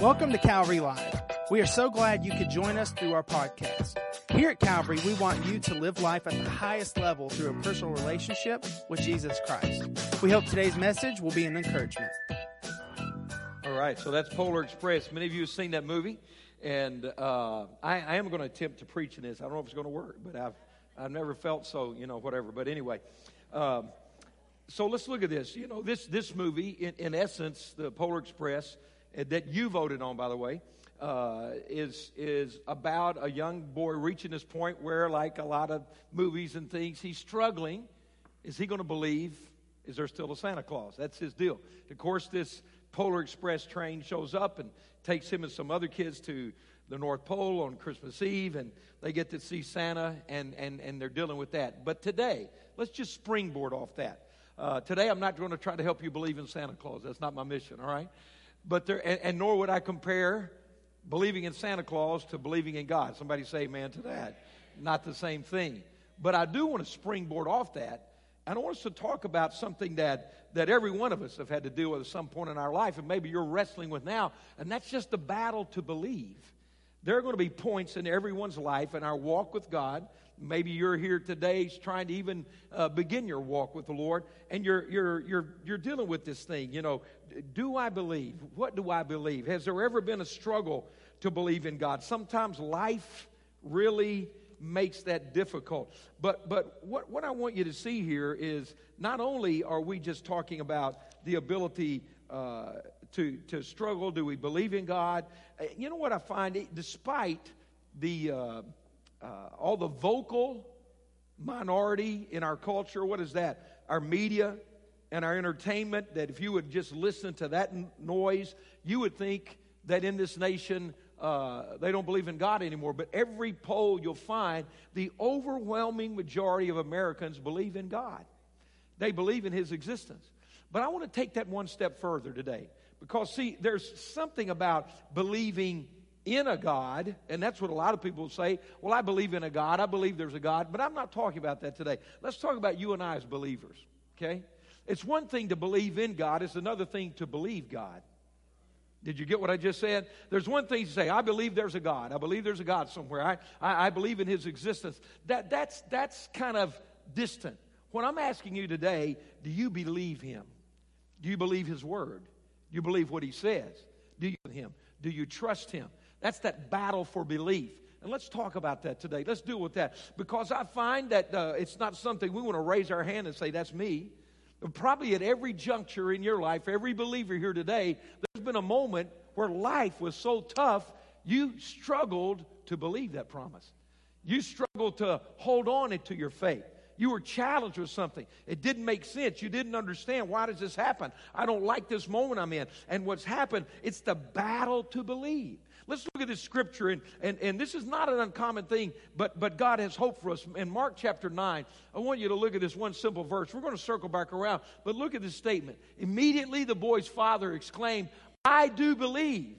Welcome to Calvary Live. We are so glad you could join us through our podcast. Here at Calvary, we want you to live life at the highest level through a personal relationship with Jesus Christ. We hope today's message will be an encouragement. All right, so that's Polar Express. Many of you have seen that movie, and uh, I, I, am going to attempt to preach in this. I don't know if it's going to work, but I've I've never felt so, you know, whatever. But anyway, um, so let's look at this. You know, this this movie, in, in essence, the Polar Express that you voted on, by the way, uh, is is about a young boy reaching this point where, like a lot of movies and things, he's struggling. Is he going to believe? Is there still a Santa Claus? That's his deal. Of course, this Polar Express train shows up and takes him and some other kids to the North Pole on Christmas Eve, and they get to see Santa, and, and, and they're dealing with that. But today, let's just springboard off that. Uh, today, I'm not going to try to help you believe in Santa Claus. That's not my mission, all right? But there, and, and nor would I compare believing in Santa Claus to believing in God. Somebody say amen to that. Not the same thing. But I do want to springboard off that. And I want us to talk about something that, that every one of us have had to deal with at some point in our life, and maybe you're wrestling with now, and that's just the battle to believe. There are going to be points in everyone's life in our walk with God. Maybe you're here today trying to even uh, begin your walk with the Lord, and you're, you're, you're, you're dealing with this thing. You know, do I believe? What do I believe? Has there ever been a struggle to believe in God? Sometimes life really makes that difficult. But, but what, what I want you to see here is not only are we just talking about the ability uh, to, to struggle, do we believe in God? Uh, you know what I find? Despite the, uh, uh, all the vocal minority in our culture, what is that? Our media, and our entertainment that if you would just listen to that noise, you would think that in this nation uh, they don't believe in God anymore. But every poll you'll find, the overwhelming majority of Americans believe in God. They believe in His existence. But I want to take that one step further today. Because, see, there's something about believing in a God, and that's what a lot of people say. Well, I believe in a God. I believe there's a God. But I'm not talking about that today. Let's talk about you and I as believers, okay? It's one thing to believe in God, it's another thing to believe God. Did you get what I just said? There's one thing to say, I believe there's a God. I believe there's a God somewhere. I, I, I believe in his existence. That, that's, that's kind of distant. What I'm asking you today, do you believe him? Do you believe his word? You believe what he says? Do you him? Do you trust him? That's that battle for belief. And let's talk about that today. Let's deal with that. Because I find that uh, it's not something we want to raise our hand and say, that's me. Probably at every juncture in your life, every believer here today, there's been a moment where life was so tough, you struggled to believe that promise. You struggled to hold on to your faith. You were challenged with something. It didn't make sense. You didn't understand. Why does this happen? I don't like this moment I'm in. And what's happened, it's the battle to believe. Let's look at this scripture, and, and, and this is not an uncommon thing, but, but God has hope for us. In Mark chapter 9, I want you to look at this one simple verse. We're going to circle back around, but look at this statement. Immediately the boy's father exclaimed, I do believe,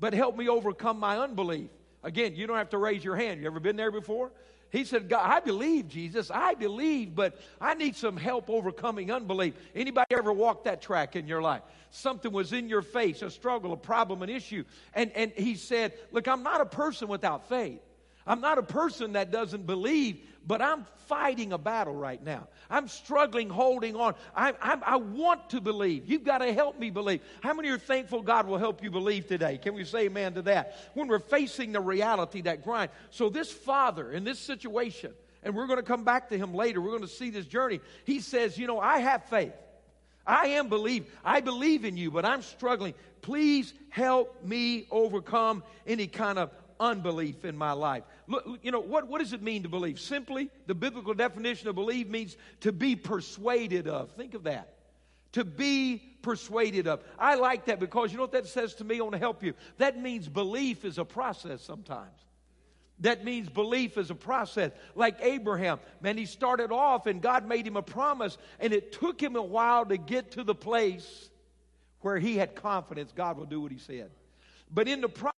but help me overcome my unbelief. Again, you don't have to raise your hand. You ever been there before? He said, God, I believe, Jesus. I believe, but I need some help overcoming unbelief. Anybody ever walked that track in your life? Something was in your face, a struggle, a problem, an issue. And, and he said, Look, I'm not a person without faith. I'm not a person that doesn't believe, but I'm fighting a battle right now. I'm struggling, holding on. I, I, I want to believe. You've got to help me believe. How many are thankful God will help you believe today? Can we say amen to that? When we're facing the reality, that grind. So, this father in this situation, and we're going to come back to him later, we're going to see this journey. He says, You know, I have faith. I am believe. I believe in you, but I'm struggling. Please help me overcome any kind of unbelief in my life. Look, you know, what, what does it mean to believe? Simply, the biblical definition of believe means to be persuaded of. Think of that. To be persuaded of. I like that because you know what that says to me? I want to help you. That means belief is a process sometimes. That means belief is a process. Like Abraham, man, he started off and God made him a promise, and it took him a while to get to the place where he had confidence God will do what he said. But in the process,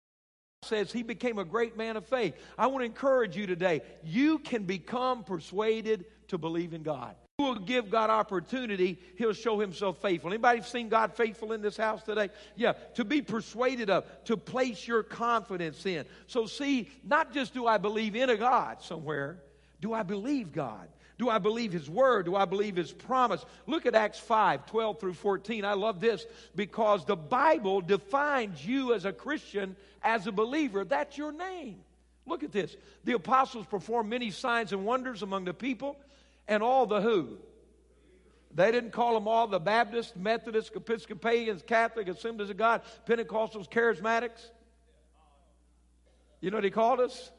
says he became a great man of faith. I want to encourage you today. You can become persuaded to believe in God. Who will give God opportunity, He'll show Himself faithful. Anybody seen God faithful in this house today? Yeah, to be persuaded of, to place your confidence in. So, see, not just do I believe in a God somewhere, do I believe God? Do I believe His Word? Do I believe His promise? Look at Acts 5 12 through 14. I love this because the Bible defines you as a Christian, as a believer. That's your name. Look at this. The apostles performed many signs and wonders among the people, and all the who? They didn't call them all the Baptists, Methodists, Episcopalians, Catholic, Assemblies of God, Pentecostals, Charismatics. You know what he called us?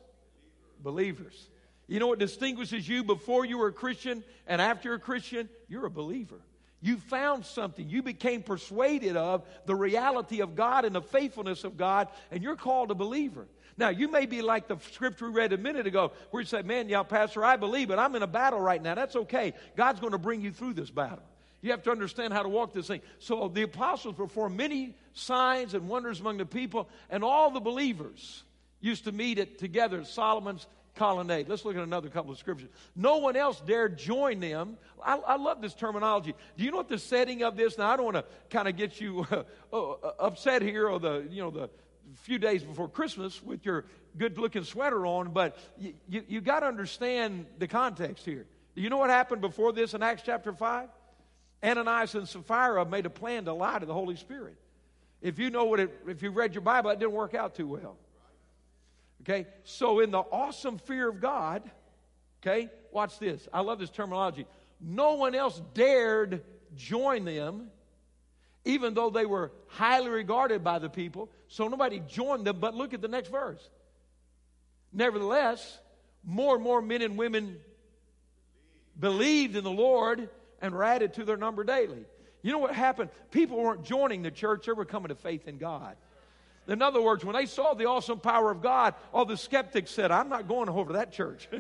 Believers. You know what distinguishes you before you were a Christian and after you're a Christian? You're a believer. You found something. You became persuaded of the reality of God and the faithfulness of God, and you're called a believer. Now, you may be like the scripture we read a minute ago, where you say, Man, yeah, Pastor, I believe, but I'm in a battle right now. That's okay. God's going to bring you through this battle. You have to understand how to walk this thing. So the apostles performed many signs and wonders among the people, and all the believers used to meet it together at Solomon's colonnade. Let's look at another couple of scriptures. No one else dared join them. I, I love this terminology. Do you know what the setting of this? Now, I don't want to kind of get you uh, uh, upset here or the, you know, the few days before Christmas with your good looking sweater on, but you, you, you got to understand the context here. Do you know what happened before this in Acts chapter 5? Ananias and Sapphira made a plan to lie to the Holy Spirit. If you know what it, if you read your Bible, it didn't work out too well. Okay, so in the awesome fear of God, okay, watch this. I love this terminology. No one else dared join them, even though they were highly regarded by the people. So nobody joined them, but look at the next verse. Nevertheless, more and more men and women believed in the Lord and were added to their number daily. You know what happened? People weren't joining the church, they were coming to faith in God. In other words, when they saw the awesome power of God, all the skeptics said, I'm not going over to that church.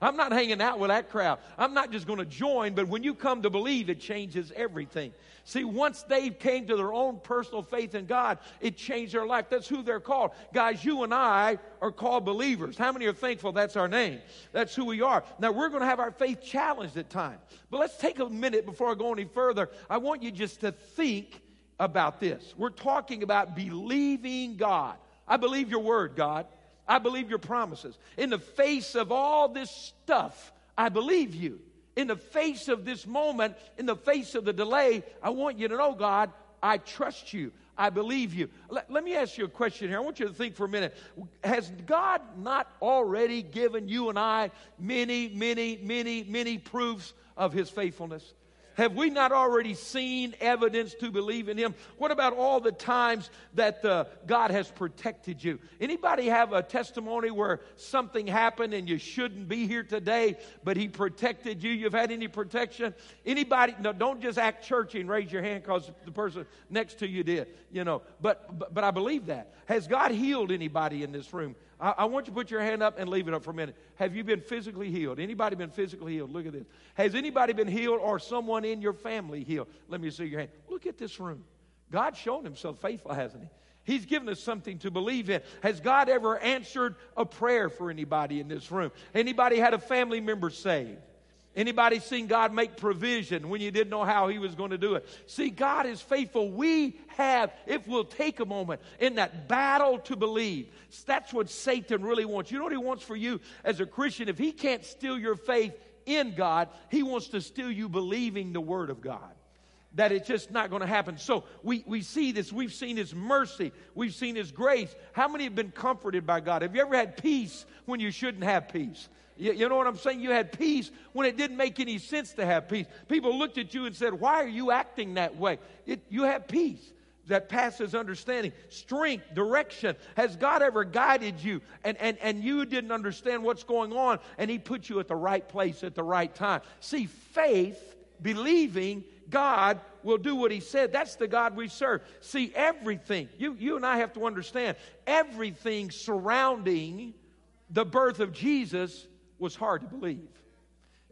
I'm not hanging out with that crowd. I'm not just going to join, but when you come to believe, it changes everything. See, once they came to their own personal faith in God, it changed their life. That's who they're called. Guys, you and I are called believers. How many are thankful that's our name? That's who we are. Now, we're going to have our faith challenged at times. But let's take a minute before I go any further. I want you just to think about this. We're talking about believing God. I believe your word, God. I believe your promises. In the face of all this stuff, I believe you. In the face of this moment, in the face of the delay, I want you to know, God, I trust you. I believe you. Let, let, me ask you a question here. I want you to think for a minute. Has God not already given you and I many, many, many, many proofs of his faithfulness? Have we not already seen evidence to believe in him? What about all the times that uh, God has protected you? Anybody have a testimony where something happened and you shouldn't be here today, but he protected you? You've had any protection? Anybody? No, don't just act churchy and raise your hand because the person next to you did. You know, but, but but I believe that. Has God healed anybody in this room? I, I, want you to put your hand up and leave it up for a minute. Have you been physically healed? Anybody been physically healed? Look at this. Has anybody been healed or someone in your family healed? Let me see your hand. Look at this room. God's shown himself faithful, hasn't he? He's given us something to believe in. Has God ever answered a prayer for anybody in this room? Anybody had a family member saved? Anybody seen God make provision when you didn't know how He was going to do it? See, God is faithful. We have, if we'll take a moment in that battle to believe, that's what Satan really wants. You know what he wants for you as a Christian? If he can't steal your faith in God, he wants to steal you believing the Word of God that it's just not going to happen. So we, we see this. We've seen His mercy. We've seen His grace. How many have been comforted by God? Have you ever had peace when you shouldn't have peace? You, you, know what I'm saying? You had peace when it didn't make any sense to have peace. People looked at you and said, Why are you acting that way? It, you have peace that passes understanding, strength, direction. Has God ever guided you and, and, and you didn't understand what's going on and He put you at the right place at the right time? See, faith, believing God will do what He said. That's the God we serve. See, everything, you, you and I have to understand, everything surrounding the birth of Jesus was hard to believe.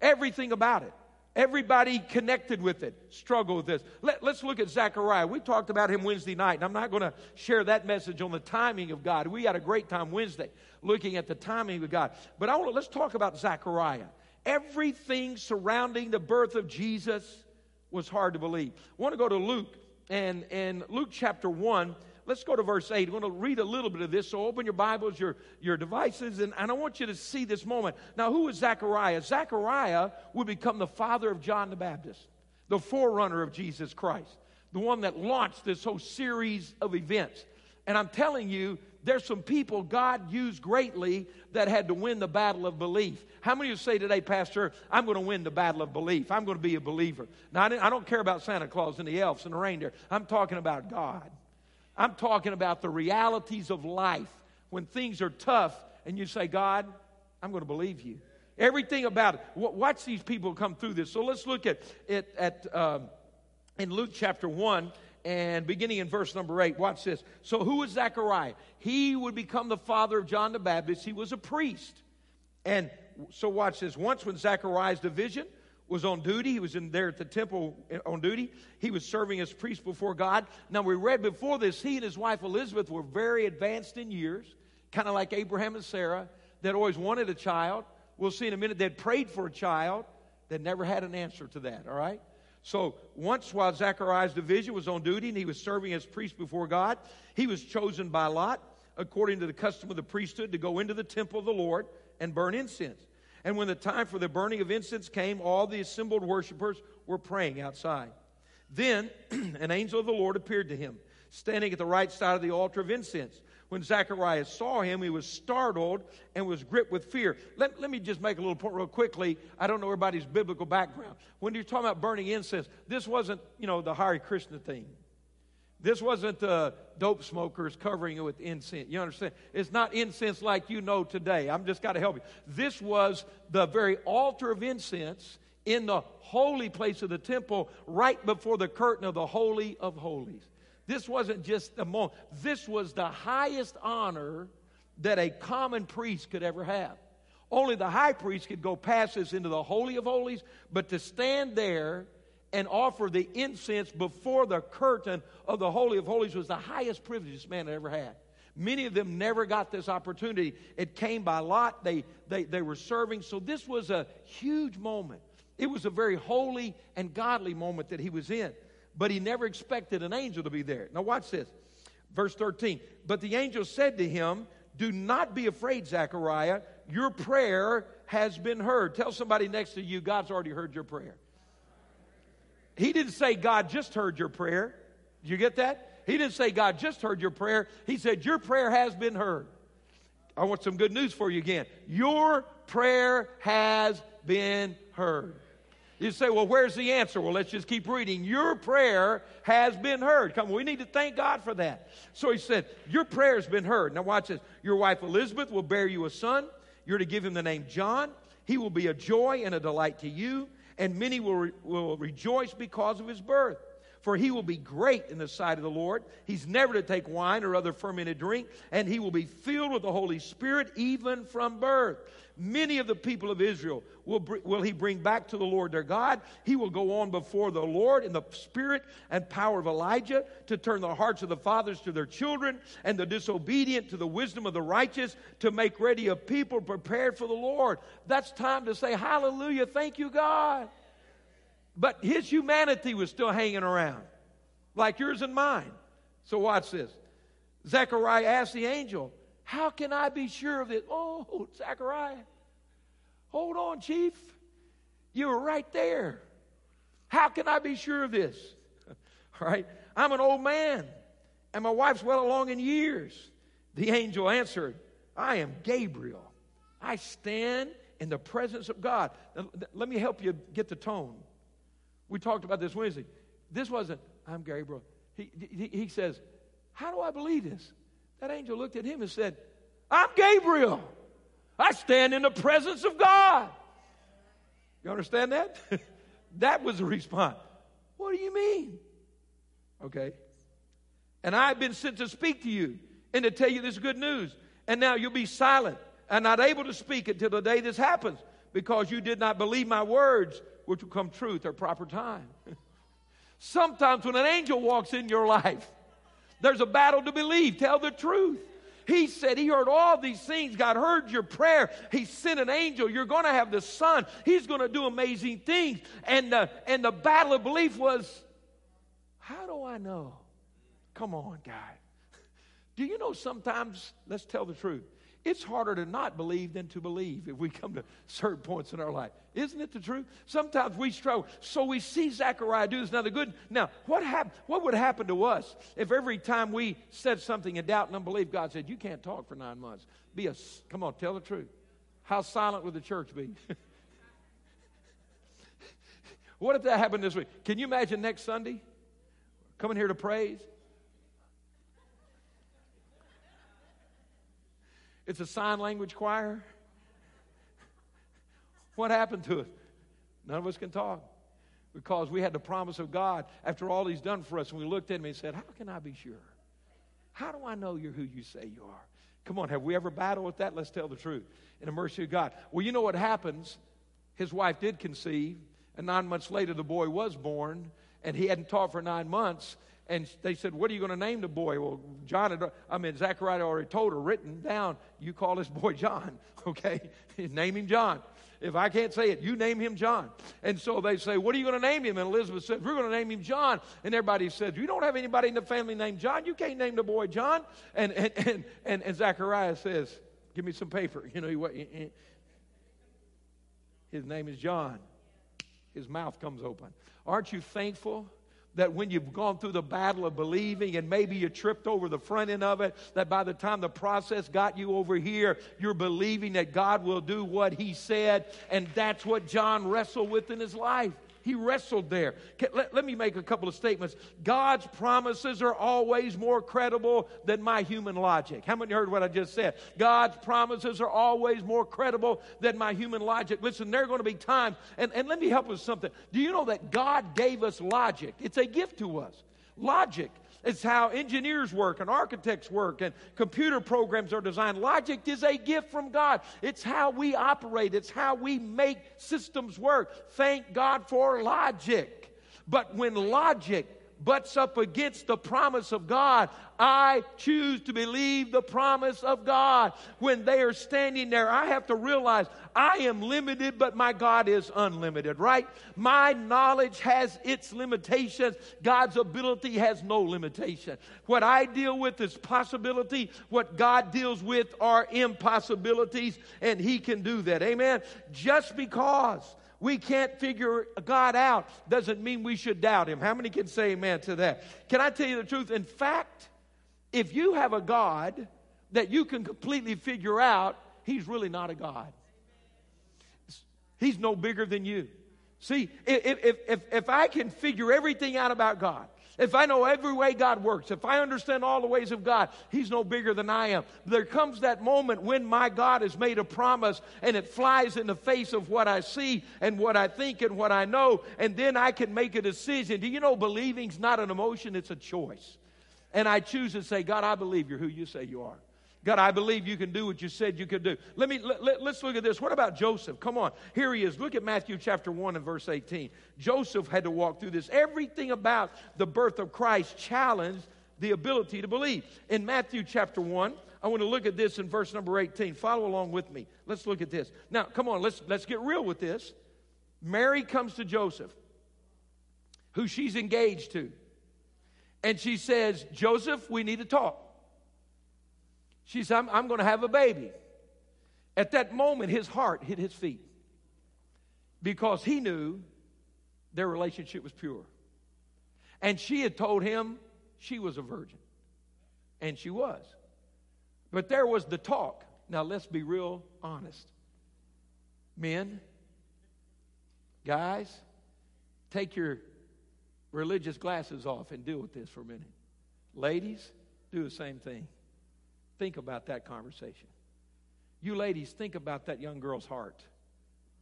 Everything about it. Everybody connected with it struggled with this. Let, us look at Zechariah. We talked about him Wednesday night, and I'm not going to share that message on the timing of God. We had a great time Wednesday looking at the timing of God. But I want to let's talk about Zechariah. Everything surrounding the birth of Jesus was hard to believe. I want to go to Luke and, and Luke chapter 1. Let's go to verse 8. I want to read a little bit of this. So open your Bibles, your, your devices, and, and I want you to see this moment. Now, who is Zechariah? Zechariah would become the father of John the Baptist, the forerunner of Jesus Christ, the one that launched this whole series of events. And I'm telling you, there's some people God used greatly that had to win the battle of belief. How many of you say today, Pastor, I'm going to win the battle of belief? I'm going to be a believer. Now, I don't care about Santa Claus and the elves and the reindeer. I'm talking about God. I'm talking about the realities of life when things are tough and you say, God, I'm going to believe you. Everything about it. Watch these people come through this. So let's look at it at, um, in Luke chapter 1 and beginning in verse number 8. Watch this. So who was Zechariah? He would become the father of John the Baptist. He was a priest. And so watch this. Once when Zechariah's division was on duty, he was in there at the temple on duty. He was serving as priest before God. Now we read before this, he and his wife Elizabeth were very advanced in years, kind of like Abraham and Sarah, that always wanted a child. We'll see in a minute, they'd prayed for a child that never had an answer to that, all right? So once while Zechariah's division was on duty and he was serving as priest before God, he was chosen by Lot, according to the custom of the priesthood, to go into the temple of the Lord and burn incense. And when the time for the burning of incense came, all the assembled worshippers were praying outside. Then an angel of the Lord appeared to him, standing at the right side of the altar of incense. When Zacharias saw him, he was startled and was gripped with fear. Let, let me just make a little point real quickly. I don't know everybody's biblical background. When you're talking about burning incense, this wasn't, you know, the Hare Krishna thing. This wasn't the dope smokers covering it with incense. You understand? It's not incense like you know today. I'm just got to help you. This was the very altar of incense in the holy place of the temple, right before the curtain of the Holy of Holies. This wasn't just a moment, this was the highest honor that a common priest could ever have. Only the high priest could go past this into the Holy of Holies, but to stand there and offer the incense before the curtain of the Holy of Holies was the highest privilege this man had ever had. Many of them never got this opportunity. It came by lot. They, they, they were serving. So this was a huge moment. It was a very holy and godly moment that he was in. But he never expected an angel to be there. Now, watch this. Verse 13. But the angel said to him, Do not be afraid, Zechariah. Your prayer has been heard. Tell somebody next to you, God's already heard your prayer. He didn't say, God just heard your prayer. You get that? He didn't say, God just heard your prayer. He said, Your prayer has been heard. I want some good news for you again. Your prayer has been heard. You say, well, where's the answer? Well, let's just keep reading. Your prayer has been heard. Come we need to thank God for that. So he said, Your prayer has been heard. Now, watch this. Your wife Elizabeth will bear you a son. You're to give him the name John. He will be a joy and a delight to you and many will, re- will rejoice because of his birth. For he will be great in the sight of the Lord. He's never to take wine or other fermented drink, and he will be filled with the Holy Spirit even from birth. Many of the people of Israel will, br- will he bring back to the Lord their God. He will go on before the Lord in the spirit and power of Elijah to turn the hearts of the fathers to their children and the disobedient to the wisdom of the righteous to make ready a people prepared for the Lord. That's time to say, Hallelujah, thank you, God. But his humanity was still hanging around, like yours and mine. So watch this. Zechariah asked the angel, How can I be sure of this? Oh, Zechariah, hold on, chief. You were right there. How can I be sure of this? All right. I'm an old man, and my wife's well along in years. The angel answered, I am Gabriel. I stand in the presence of God. Now, let me help you get the tone. We talked about this Wednesday. This wasn't, I'm Gabriel. He, he, he says, How do I believe this? That angel looked at him and said, I'm Gabriel. I stand in the presence of God. You understand that? that was the response. What do you mean? Okay. And I've been sent to speak to you and to tell you this good news. And now you'll be silent and not able to speak until the day this happens because you did not believe my words which will come true at their proper time. Sometimes when an angel walks in your life, there's a battle to believe. Tell the truth. He said he heard all these things. God heard your prayer. He sent an angel. You're going to have the son. He's going to do amazing things. And, uh, and the battle of belief was how do I know? Come on, guy. Do you know sometimes, let's tell the truth, it's harder to not believe than to believe if we come to certain points in our life. Isn't it the truth? Sometimes we struggle. So we see Zechariah do this. Now, the good, now, what, hap- what would happen to us if every time we said something in doubt and unbelief, God said, You can't talk for nine months? Be a, come on, tell the truth. How silent would the church be? what if that happened this week? Can you imagine next Sunday? Coming here to praise? It's a sign language choir. What happened to us? None of us can talk because we had the promise of God after all He's done for us. And we looked at Him and said, How can I be sure? How do I know you're who you say you are? Come on, have we ever battled with that? Let's tell the truth. In the mercy of God. Well, you know what happens? His wife did conceive, and nine months later, the boy was born, and he hadn't taught for nine months. And they said, What are you going to name the boy? Well, John had, I mean, Zechariah already told her, written down, you call this boy John, okay? name him John. If I can't say it, you name him John. And so they say, What are you going to name him? And Elizabeth said, We're going to name him John. And everybody said, You don't have anybody in the family named John. You can't name the boy John. And, and, and, and, and Zechariah says, Give me some paper. You know, he, his name is John. His mouth comes open. Aren't you thankful? That when you've gone through the battle of believing and maybe you tripped over the front end of it, that by the time the process got you over here, you're believing that God will do what He said. And that's what John wrestled with in his life. He wrestled there. Let, let, me make a couple of statements. God's promises are always more credible than my human logic. How many heard what I just said? God's promises are always more credible than my human logic. Listen, there are going to be times, and, and let me help with something. Do you know that God gave us logic? It's a gift to us. Logic. It's how engineers work and architects work and computer programs are designed. Logic is a gift from God. It's how we operate, it's how we make systems work. Thank God for logic. But when logic butts up against the promise of God, I choose to believe the promise of God. When they are standing there, I have to realize I am limited, but my God is unlimited, right? My knowledge has its limitations. God's ability has no limitation. What I deal with is possibility. What God deals with are impossibilities, and He can do that. Amen? Just because we can't figure God out doesn't mean we should doubt Him. How many can say amen to that? Can I tell you the truth? In fact, if you have a God that you can completely figure out, He's really not a God. He's no bigger than you. See, if, if, if, if I can figure everything out about God, if I know every way God works, if I understand all the ways of God, He's no bigger than I am. There comes that moment when my God has made a promise and it flies in the face of what I see and what I think and what I know, and then I can make a decision. Do you know believing's not an emotion, it's a choice. And I choose to say, God, I believe you're who you say you are. God, I believe you can do what you said you could do. Let me let, let, let's look at this. What about Joseph? Come on. Here he is. Look at Matthew chapter 1 and verse 18. Joseph had to walk through this. Everything about the birth of Christ challenged the ability to believe. In Matthew chapter 1, I want to look at this in verse number 18. Follow along with me. Let's look at this. Now, come on, let's let's get real with this. Mary comes to Joseph, who she's engaged to. And she says, Joseph, we need to talk. She said, I'm, I'm going to have a baby. At that moment, his heart hit his feet because he knew their relationship was pure. And she had told him she was a virgin. And she was. But there was the talk. Now, let's be real honest. Men, guys, take your religious glasses off and deal with this for a minute. Ladies, do the same thing. Think about that conversation. You ladies, think about that young girl's heart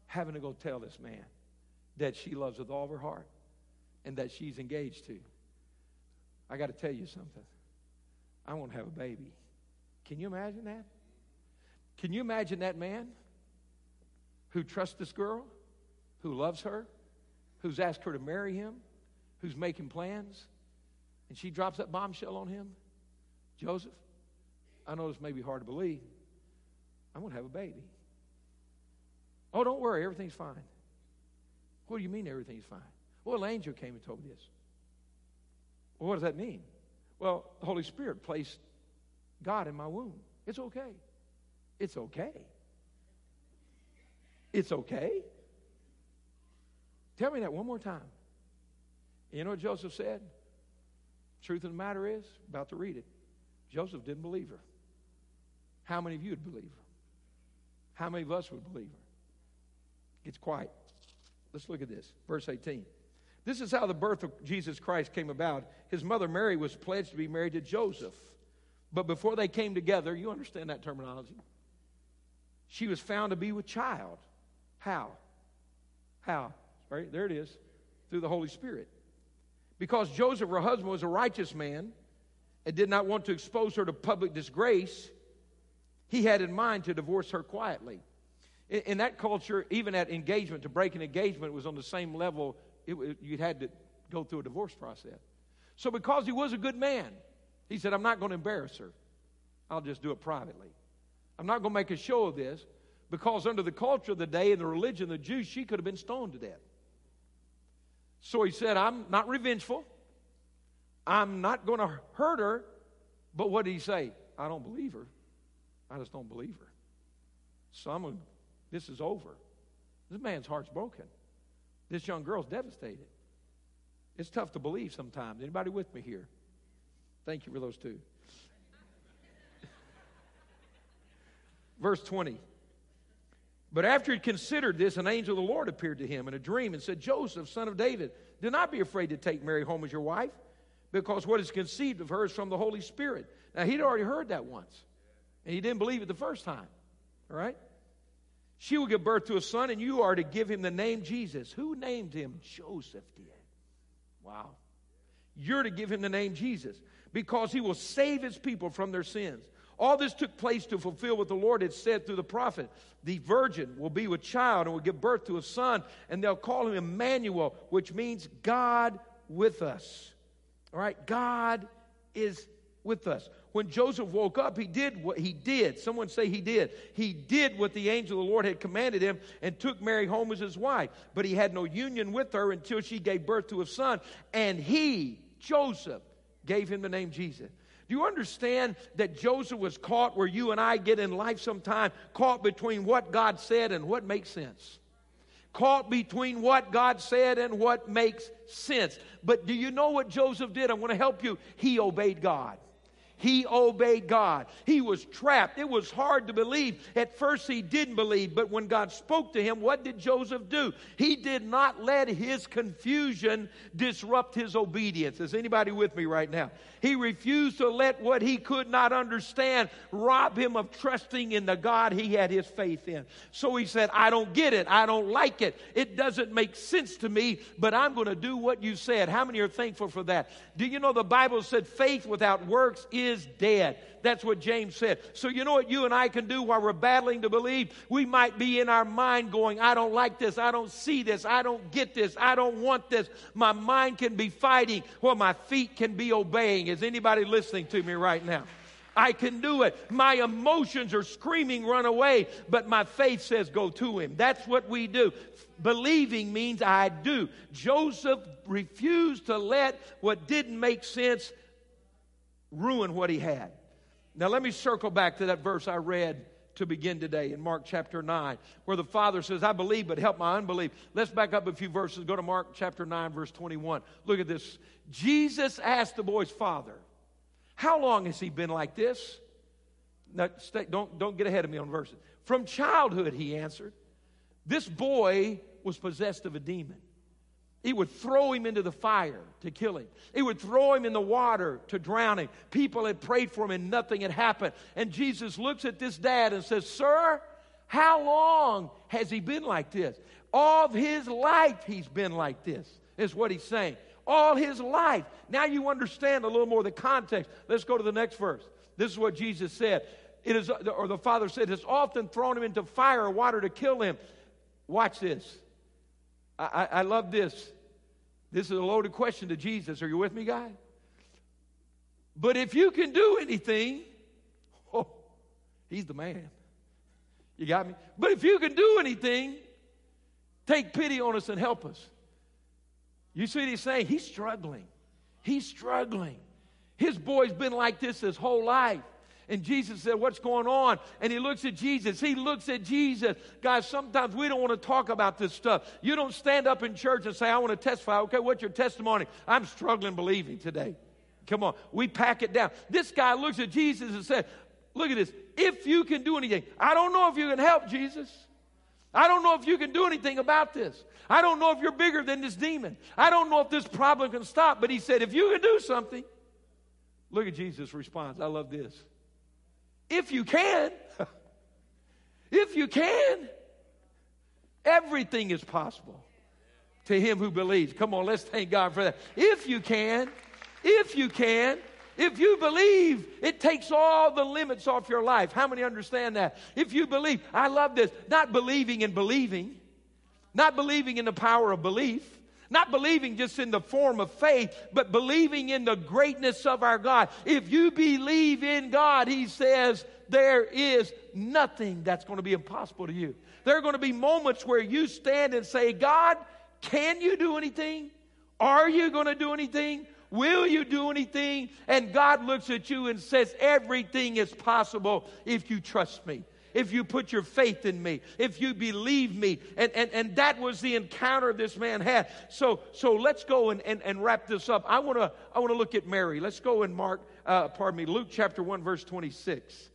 having to go tell this man that she loves with all of her heart and that she's engaged to. I got to tell you something. I want to have a baby. Can you imagine that? Can you imagine that man who trusts this girl, who loves her, who's asked her to marry him, who's making plans, and she drops that bombshell on him? Joseph, I know this may be hard to believe. I'm going to have a baby. Oh, don't worry, everything's fine. What do you mean everything's fine? Well, an angel came and told me this. Well, what does that mean? Well, the Holy Spirit placed God in my womb. It's okay. It's okay. It's okay. Tell me that one more time. You know what Joseph said? Truth of the matter is, about to read it, Joseph didn't believe her. How many of you would believe her? How many of us would believe her? It's quiet. Let's look at this. Verse 18. This is how the birth of Jesus Christ came about. His mother Mary was pledged to be married to Joseph. But before they came together, you understand that terminology? She was found to be with child. How? How? Right, there it is. Through the Holy Spirit. Because Joseph, her husband, was a righteous man and did not want to expose her to public disgrace, he had in mind to divorce her quietly. In, in that culture, even at engagement, to break an engagement was on the same level, it, you had to go through a divorce process. So, because he was a good man, he said, I'm not going to embarrass her. I'll just do it privately. I'm not going to make a show of this because, under the culture of the day and the religion of the Jews, she could have been stoned to death. So he said, I'm not revengeful. I'm not going to hurt her. But what did he say? I don't believe her. I just don't believe her. So I'm this is over. This man's heart's broken. This young girl's devastated. It's tough to believe sometimes. Anybody with me here? Thank you for those two. Verse 20. But after he considered this, an angel of the Lord appeared to him in a dream and said, Joseph, son of David, do not be afraid to take Mary home as your wife, because what is conceived of her is from the Holy Spirit. Now, he'd already heard that once, and he didn't believe it the first time. All right? She will give birth to a son, and you are to give him the name Jesus. Who named him? Joseph did. Wow. You're to give him the name Jesus because he will save his people from their sins. All this took place to fulfill what the Lord had said through the prophet. The virgin will be with child and will give birth to a son, and they'll call him Emmanuel, which means God with us. All right? God is with us. When Joseph woke up, he did what he did. Someone say he did. He did what the angel of the Lord had commanded him and took Mary home as his wife. But he had no union with her until she gave birth to a son. And he, Joseph, gave him the name Jesus. Do you understand that Joseph was caught where you and I get in life sometime, caught between what God said and what makes sense? Caught between what God said and what makes sense. But do you know what Joseph did? I want to help you. He obeyed God. He obeyed God. He was trapped. It was hard to believe. At first, he didn't believe, but when God spoke to him, what did Joseph do? He did not let his confusion disrupt his obedience. Is anybody with me right now? He refused to let what he could not understand rob him of trusting in the God he had his faith in. So he said, I don't get it. I don't like it. It doesn't make sense to me, but I'm going to do what you said. How many are thankful for that? Do you know the Bible said faith without works is dead? That's what James said. So, you know what you and I can do while we're battling to believe? We might be in our mind going, I don't like this. I don't see this. I don't get this. I don't want this. My mind can be fighting while my feet can be obeying. Is anybody listening to me right now? I can do it. My emotions are screaming, run away, but my faith says, go to him. That's what we do. Believing means I do. Joseph refused to let what didn't make sense ruin what he had. Now, let me circle back to that verse I read to begin today in Mark chapter 9, where the Father says, I believe, but help my unbelief. Let's back up a few verses. Go to Mark chapter 9, verse 21. Look at this. Jesus asked the boy's father, How long has he been like this? Now, stay, don't, don't get ahead of me on verses. From childhood, he answered. This boy was possessed of a demon. He would throw him into the fire to kill him. He would throw him in the water to drown him. People had prayed for him and nothing had happened. And Jesus looks at this dad and says, Sir, how long has he been like this? All his life he's been like this, is what he's saying. All his life. Now you understand a little more the context. Let's go to the next verse. This is what Jesus said. It is, or the Father said, has often thrown him into fire or water to kill him. Watch this. I, I love this. This is a loaded question to Jesus. Are you with me, guy? But if you can do anything, oh, he's the man. You got me? But if you can do anything, take pity on us and help us. You see what he's saying? He's struggling. He's struggling. His boy's been like this his whole life. And Jesus said, What's going on? And he looks at Jesus. He looks at Jesus. Guys, sometimes we don't want to talk about this stuff. You don't stand up in church and say, I want to testify. Okay, what's your testimony? I'm struggling believing today. Come on, we pack it down. This guy looks at Jesus and said, Look at this. If you can do anything, I don't know if you can help Jesus. I don't know if you can do anything about this. I don't know if you're bigger than this demon. I don't know if this problem can stop. But he said, if you can do something, look at Jesus' response. I love this. If you can, if you can, everything is possible to him who believes. Come on, let's thank God for that. If you can, if you can, if you believe, it takes all the limits off your life. How many understand that? If you believe, I love this. Not believing in believing, not believing in the power of belief, not believing just in the form of faith, but believing in the greatness of our God. If you believe in God, He says, there is nothing that's going to be impossible to you. There are going to be moments where you stand and say, God, can you do anything? Are you going to do anything? Will you do anything? And God looks at you and says, Everything is possible if you trust me if you put your faith in me, if you believe me. And, and, and that was the encounter this man had. So, so let's go and, and, and wrap this up. I want to I wanna look at Mary. Let's go and Mark, uh, pardon me, Luke chapter 1, verse 26.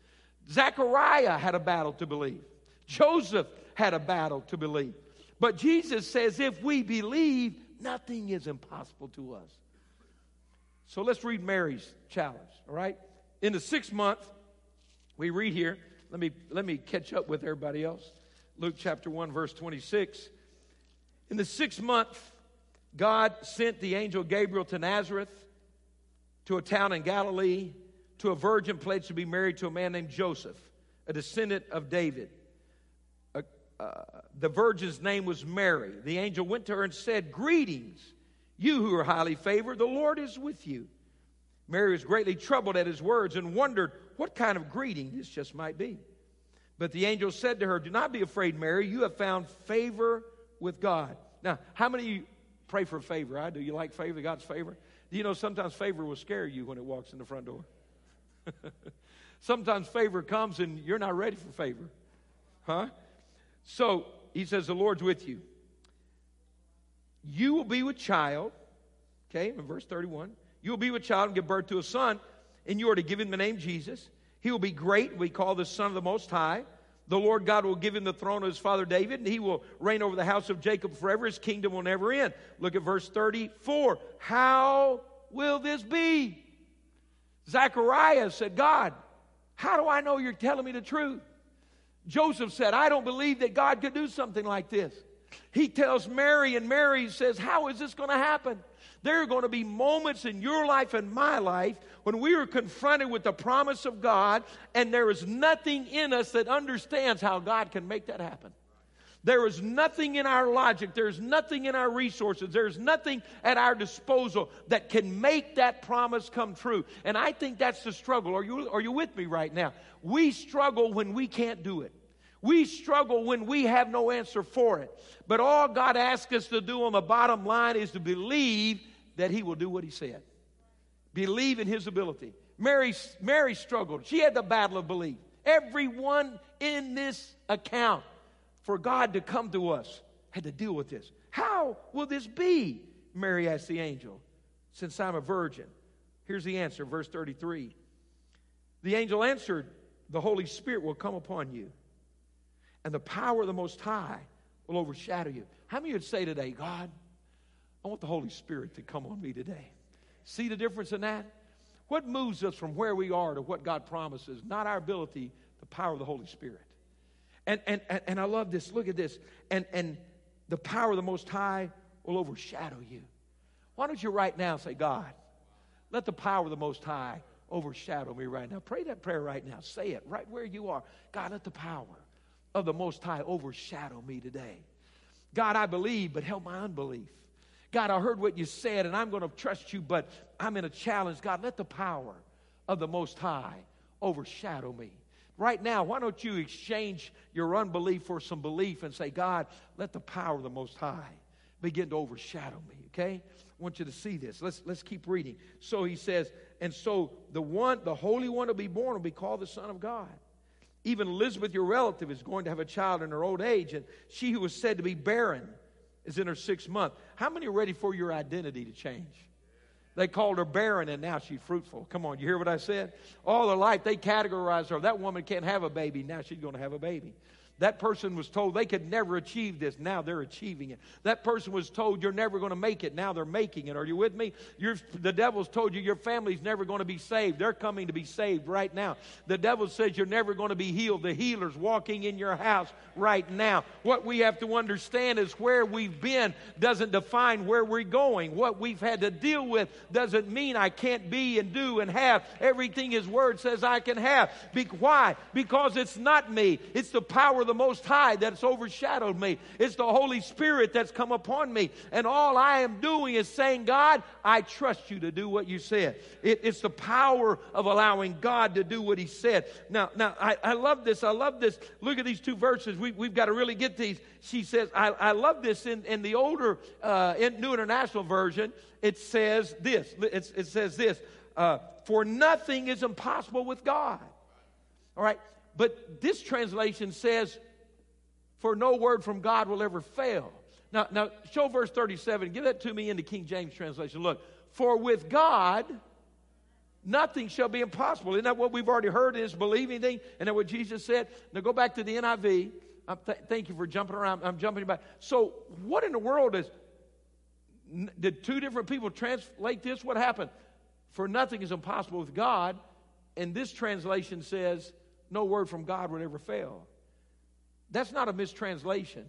Zechariah had a battle to believe. Joseph had a battle to believe. But Jesus says, if we believe, nothing is impossible to us. So let's read Mary's challenge, all right? In the sixth month, we read here, let me, let me catch up with everybody else. Luke chapter 1, verse 26. In the sixth month, God sent the angel Gabriel to Nazareth, to a town in Galilee, to a virgin pledged to be married to a man named Joseph, a descendant of David. Uh, uh, the virgin's name was Mary. The angel went to her and said, Greetings, you who are highly favored, the Lord is with you. Mary was greatly troubled at his words and wondered what kind of greeting this just might be. But the angel said to her, Do not be afraid, Mary. You have found favor with God. Now, how many of you pray for favor? I do. You like favor, God's favor? Do you know sometimes favor will scare you when it walks in the front door? sometimes favor comes and you're not ready for favor. Huh? So he says, The Lord's with you. You will be with child. Okay, in verse 31. You will be with child and give birth to a son and you are to give him the name Jesus. He will be great. We call the Son of the Most High. The Lord God will give him the throne of his father David, and he will reign over the house of Jacob forever. His kingdom will never end. Look at verse 34. How will this be? Zechariah said, God, how do I know you're telling me the truth? Joseph said, I don't believe that God could do something like this. He tells Mary, and Mary says, How is this going to happen? There are going to be moments in your life and my life when we are confronted with the promise of God, and there is nothing in us that understands how God can make that happen. There is nothing in our logic, there's nothing in our resources, there's nothing at our disposal that can make that promise come true. And I think that's the struggle. Are you, are you with me right now? We struggle when we can't do it. We struggle when we have no answer for it. But all God asks us to do on the bottom line is to believe that He will do what He said. Believe in His ability. Mary, Mary struggled. She had the battle of belief. Everyone in this account, for God to come to us, had to deal with this. How will this be? Mary asked the angel, since I'm a virgin. Here's the answer, verse 33. The angel answered, The Holy Spirit will come upon you and the power of the Most High will overshadow you. How many would say today, God, I want the Holy Spirit to come on me today? See the difference in that? What moves us from where we are to what God promises? Not our ability, the power of the Holy Spirit. And, and, and, and I love this. Look at this. And, and the power of the Most High will overshadow you. Why don't you right now say, God, let the power of the Most High overshadow me right now? Pray that prayer right now. Say it right where you are. God, let the power of the Most High overshadow me today. God, I believe, but help my unbelief. God, I heard what you said, and I'm going to trust you, but I'm in a challenge. God, let the power of the Most High overshadow me. Right now, why don't you exchange your unbelief for some belief and say, God, let the power of the Most High begin to overshadow me, okay? I want you to see this. Let's, let's keep reading. So he says, and so the one, the Holy One to be born will be called the Son of God. Even Elizabeth, your relative, is going to have a child in her old age, and she who was said to be barren is in her sixth month. How many are ready for your identity to change? They called her barren and now she's fruitful. Come on, you hear what I said? All her life they categorized her. That woman can't have a baby. Now she's going to have a baby. That person was told they could never achieve this. Now they're achieving it. That person was told you're never going to make it. Now they're making it. Are you with me? You're, the devil's told you your family's never going to be saved. They're coming to be saved right now. The devil says you're never going to be healed. The healer's walking in your house right now. What we have to understand is where we've been doesn't define where we're going. What we've had to deal with doesn't mean I can't be and do and have everything His Word says I can have. Be- why? Because it's not me. It's the power the Most High that's overshadowed me. It's the Holy Spirit that's come upon me. And all I am doing is saying, God, I trust you to do what you said. It, it's the power of allowing God to do what He said. Now, now I, I love this. I love this. Look at these two verses. We, we've got to really get these. She says, I, I love this in, in the older uh, in New International Version. It says this. It says this. Uh, for nothing is impossible with God. All right. But this translation says, for no word from God will ever fail. Now, now show verse 37. Give that to me in the King James translation. Look, for with God, nothing shall be impossible. Isn't that what we've already heard is believing thing? And that what Jesus said? Now go back to the NIV. Th- thank you for jumping around. I'm jumping back. So, what in the world is, did two different people translate this? What happened? For nothing is impossible with God. And this translation says, no word from God would ever fail. That's not a mistranslation.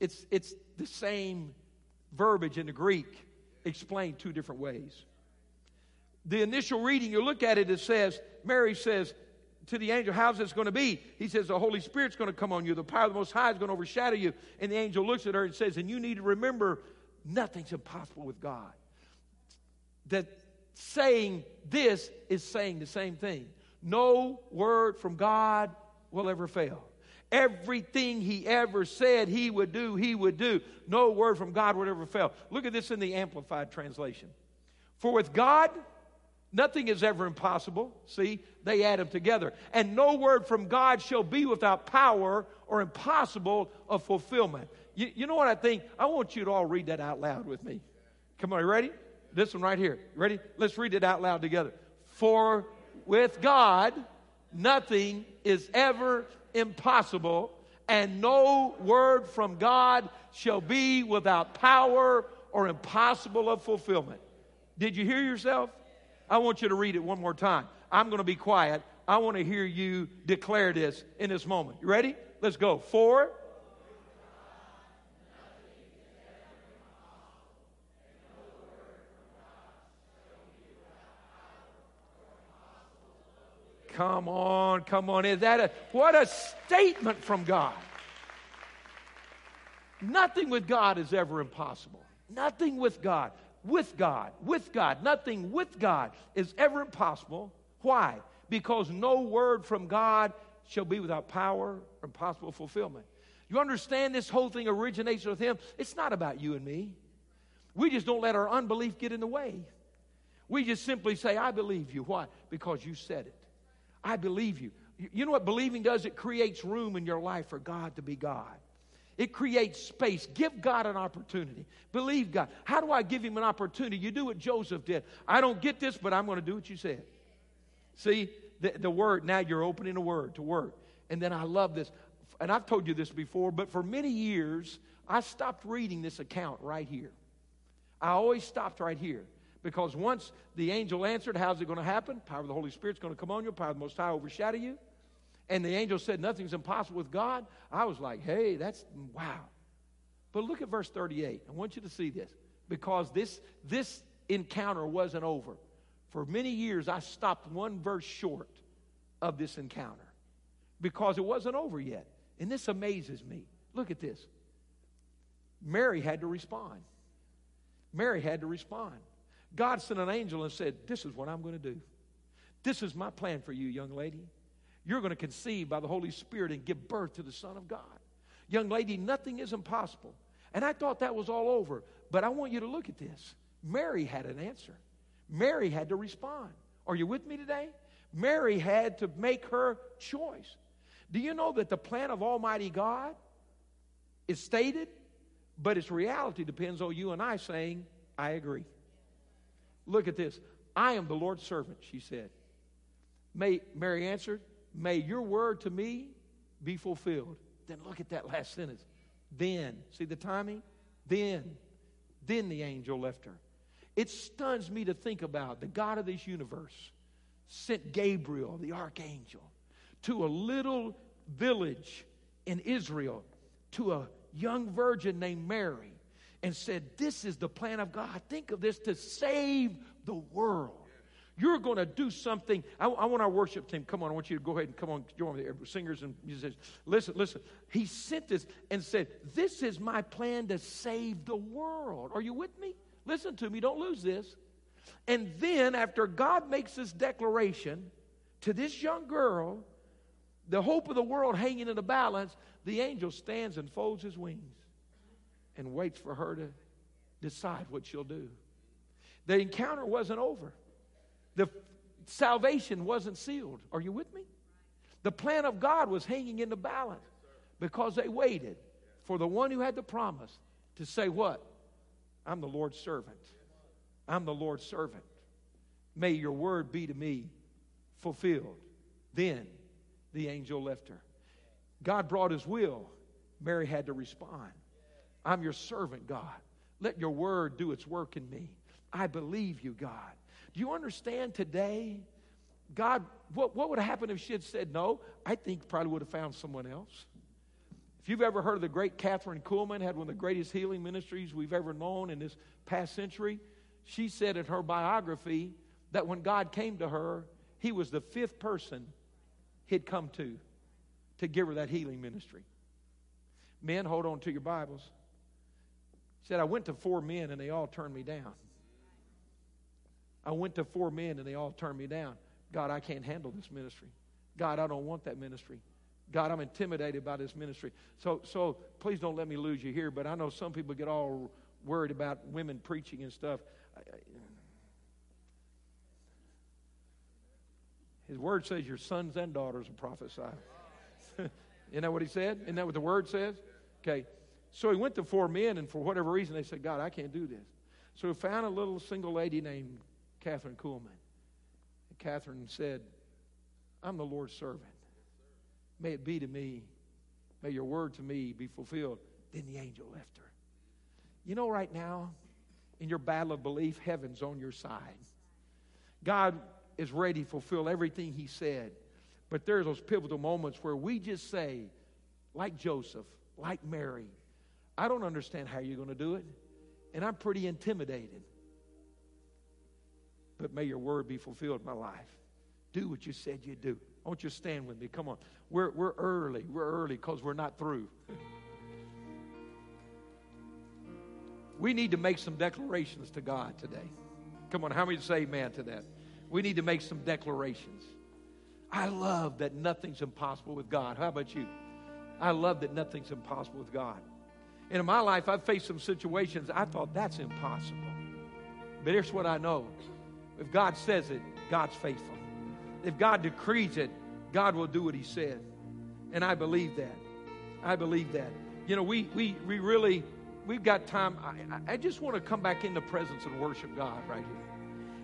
It's, it's the same verbiage in the Greek explained two different ways. The initial reading, you look at it, it says, Mary says to the angel, How's this going to be? He says, The Holy Spirit's going to come on you. The power of the Most High is going to overshadow you. And the angel looks at her and says, And you need to remember, nothing's impossible with God. That saying this is saying the same thing. No word from God will ever fail. Everything he ever said he would do, he would do. No word from God would ever fail. Look at this in the Amplified Translation. For with God, nothing is ever impossible. See, they add them together. And no word from God shall be without power or impossible of fulfillment. You, you know what I think? I want you to all read that out loud with me. Come on, you ready? This one right here. Ready? Let's read it out loud together. For with God, nothing is ever impossible, and no word from God shall be without power or impossible of fulfillment. Did you hear yourself? I want you to read it one more time. I'm going to be quiet. I want to hear you declare this in this moment. You ready? Let's go. For Come on, come on. Is that a what a statement from God? Nothing with God is ever impossible. Nothing with God. With God, with God, nothing with God is ever impossible. Why? Because no word from God shall be without power or impossible fulfillment. You understand this whole thing originates with Him? It's not about you and me. We just don't let our unbelief get in the way. We just simply say, I believe you. Why? Because you said it. I believe you. You know what believing does? It creates room in your life for God to be God. It creates space. Give God an opportunity. Believe God. How do I give him an opportunity? You do what Joseph did. I don't get this, but I'm going to do what you said. See, the, the word, now you're opening a word to work. And then I love this. And I've told you this before, but for many years, I stopped reading this account right here. I always stopped right here. Because once the angel answered, how's it going to happen? Power of the Holy Spirit's going to come on you, power of the Most High overshadow you. And the angel said, nothing's impossible with God. I was like, hey, that's wow. But look at verse 38. I want you to see this. Because this, this encounter wasn't over. For many years, I stopped one verse short of this encounter because it wasn't over yet. And this amazes me. Look at this. Mary had to respond. Mary had to respond. God sent an angel and said, This is what I'm going to do. This is my plan for you, young lady. you're going to conceive by the Holy Spirit and give birth to the Son of God. Young lady, nothing is impossible. And I thought that was all over. But I want you to look at this. Mary had an answer. Mary had to respond. Are you with me today? Mary had to make her choice. Do you know that the plan of Almighty God is stated, but its reality depends on you and I saying, I agree. Look at this. I am the Lord's servant, she said. May, Mary answered, May your word to me be fulfilled. Then look at that last sentence. Then, see the timing? Then, then the angel left her. It stuns me to think about the God of this universe sent Gabriel, the archangel, to a little village in Israel to a young virgin named Mary and said, This is the plan of God. Think of this to save the world. You're going to do something. I, I, want our worship team. Come on, I want you to go ahead and come on, join me, singers and musicians. Listen, listen. He sent this and said, This is my plan to save the world. Are you with me? Listen to me, don't lose this. And then, after God makes this declaration to this young girl, the hope of the world hanging in the balance, the angel stands and folds his wings and waits for her to decide what she'll do. The encounter wasn't over. The salvation wasn't sealed. Are you with me? The plan of God was hanging in the balance because they waited for the one who had the promise to say, What? I'm the Lord's servant. I'm the Lord's servant. May your word be to me fulfilled. Then the angel left her. God brought his will. Mary had to respond. I'm your servant, God. Let your word do its work in me. I believe you, God. Do you understand today? God, what, what would have happened if she had said no? I think probably would have found someone else. If you've ever heard of the great Kathryn Kuhlman, had one of the greatest healing ministries we've ever known in this past century, she said in her biography that when God came to her, he was the fifth person he'd come to to give her that healing ministry. Men, hold on to your Bibles. Said, I went to four men and they all turned me down. I went to four men and they all turned me down. God, I can't handle this ministry. God, I don't want that ministry. God, I'm intimidated by this ministry. So, so please don't let me lose you here. But I know some people get all worried about women preaching and stuff. His word says your sons and daughters will prophesy. Isn't that what he said? Isn't that what the word says? Okay. So he went to four men, and for whatever reason, they said, God, I can't do this. So he found a little single lady named Kathryn Kuhlman. And Kathryn said, I'm the Lord's servant. May it be to me. May your word to me be fulfilled. Then the angel left her. You know, right now, in your battle of belief, heaven's on your side. God is ready to fulfill everything He said. But there's those pivotal moments where we just say, like Joseph, like Mary, I don't understand how you're going to do it, and I'm pretty intimidated. But may your word be fulfilled in my life. Do what you said you'd do. I want you to stand with me. Come on. We're, we're early. We're early because we're not through. we need to make some declarations to God today. Come on. How many say amen to that? We need to make some declarations. I love that nothing's impossible with God. How about you? I love that nothing's impossible with God. And in my life, I've faced some situations I thought that's impossible. But here's what I know if God says it, God's faithful. If God decrees it, God will do what He said. And I believe that. I believe that. You know, we, we, we really, we've got time. I, I just want to come back in the presence and worship God right here.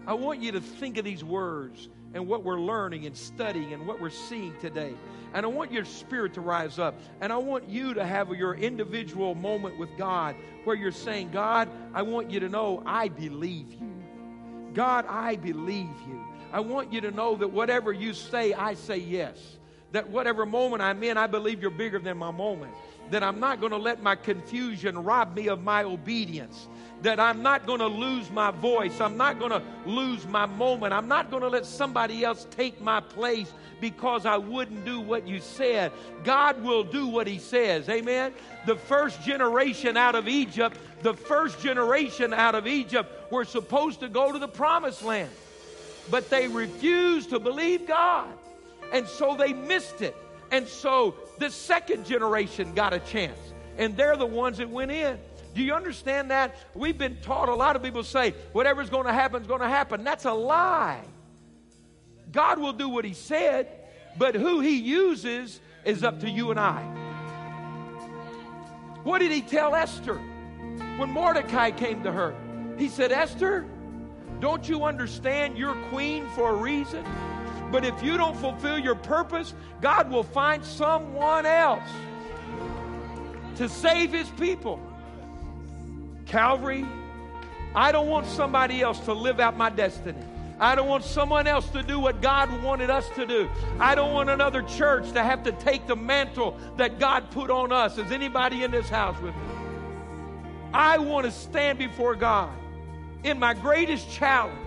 I want you to think of these words and what we're learning and studying and what we're seeing today. And I want your spirit to rise up. And I want you to have your individual moment with God where you're saying, God, I want you to know I believe you. God, I believe you. I want you to know that whatever you say, I say yes. That whatever moment I'm in, I believe you're bigger than my moment. That I'm not going to let my confusion rob me of my obedience. That I'm not going to lose my voice. I'm not going to lose my moment. I'm not going to let somebody else take my place because I wouldn't do what you said. God will do what He says. Amen. The first generation out of Egypt, the first generation out of Egypt were supposed to go to the promised land, but they refused to believe God. And so they missed it. And so the second generation got a chance. And they're the ones that went in. Do you understand that? We've been taught, a lot of people say, whatever's going to happen is going to happen. That's a lie. God will do what He said, but who He uses is up to you and I. What did He tell Esther when Mordecai came to her? He said, Esther, don't you understand you're queen for a reason? But if you don't fulfill your purpose, God will find someone else to save his people. Calvary, I don't want somebody else to live out my destiny. I don't want someone else to do what God wanted us to do. I don't want another church to have to take the mantle that God put on us. Is anybody in this house with me? I want to stand before God in my greatest challenge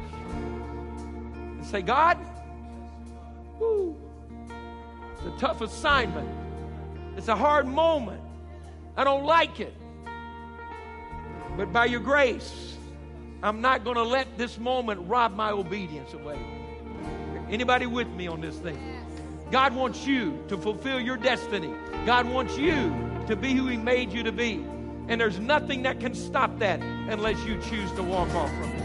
and say, God, whoo, it's a tough assignment. It's a hard moment. I don't like it. But by your grace, I'm not going to let this moment rob my obedience away. Anybody with me on this thing? God wants you to fulfill your destiny. God wants you to be who He made you to be. And there's nothing that can stop that unless you choose to walk off from it.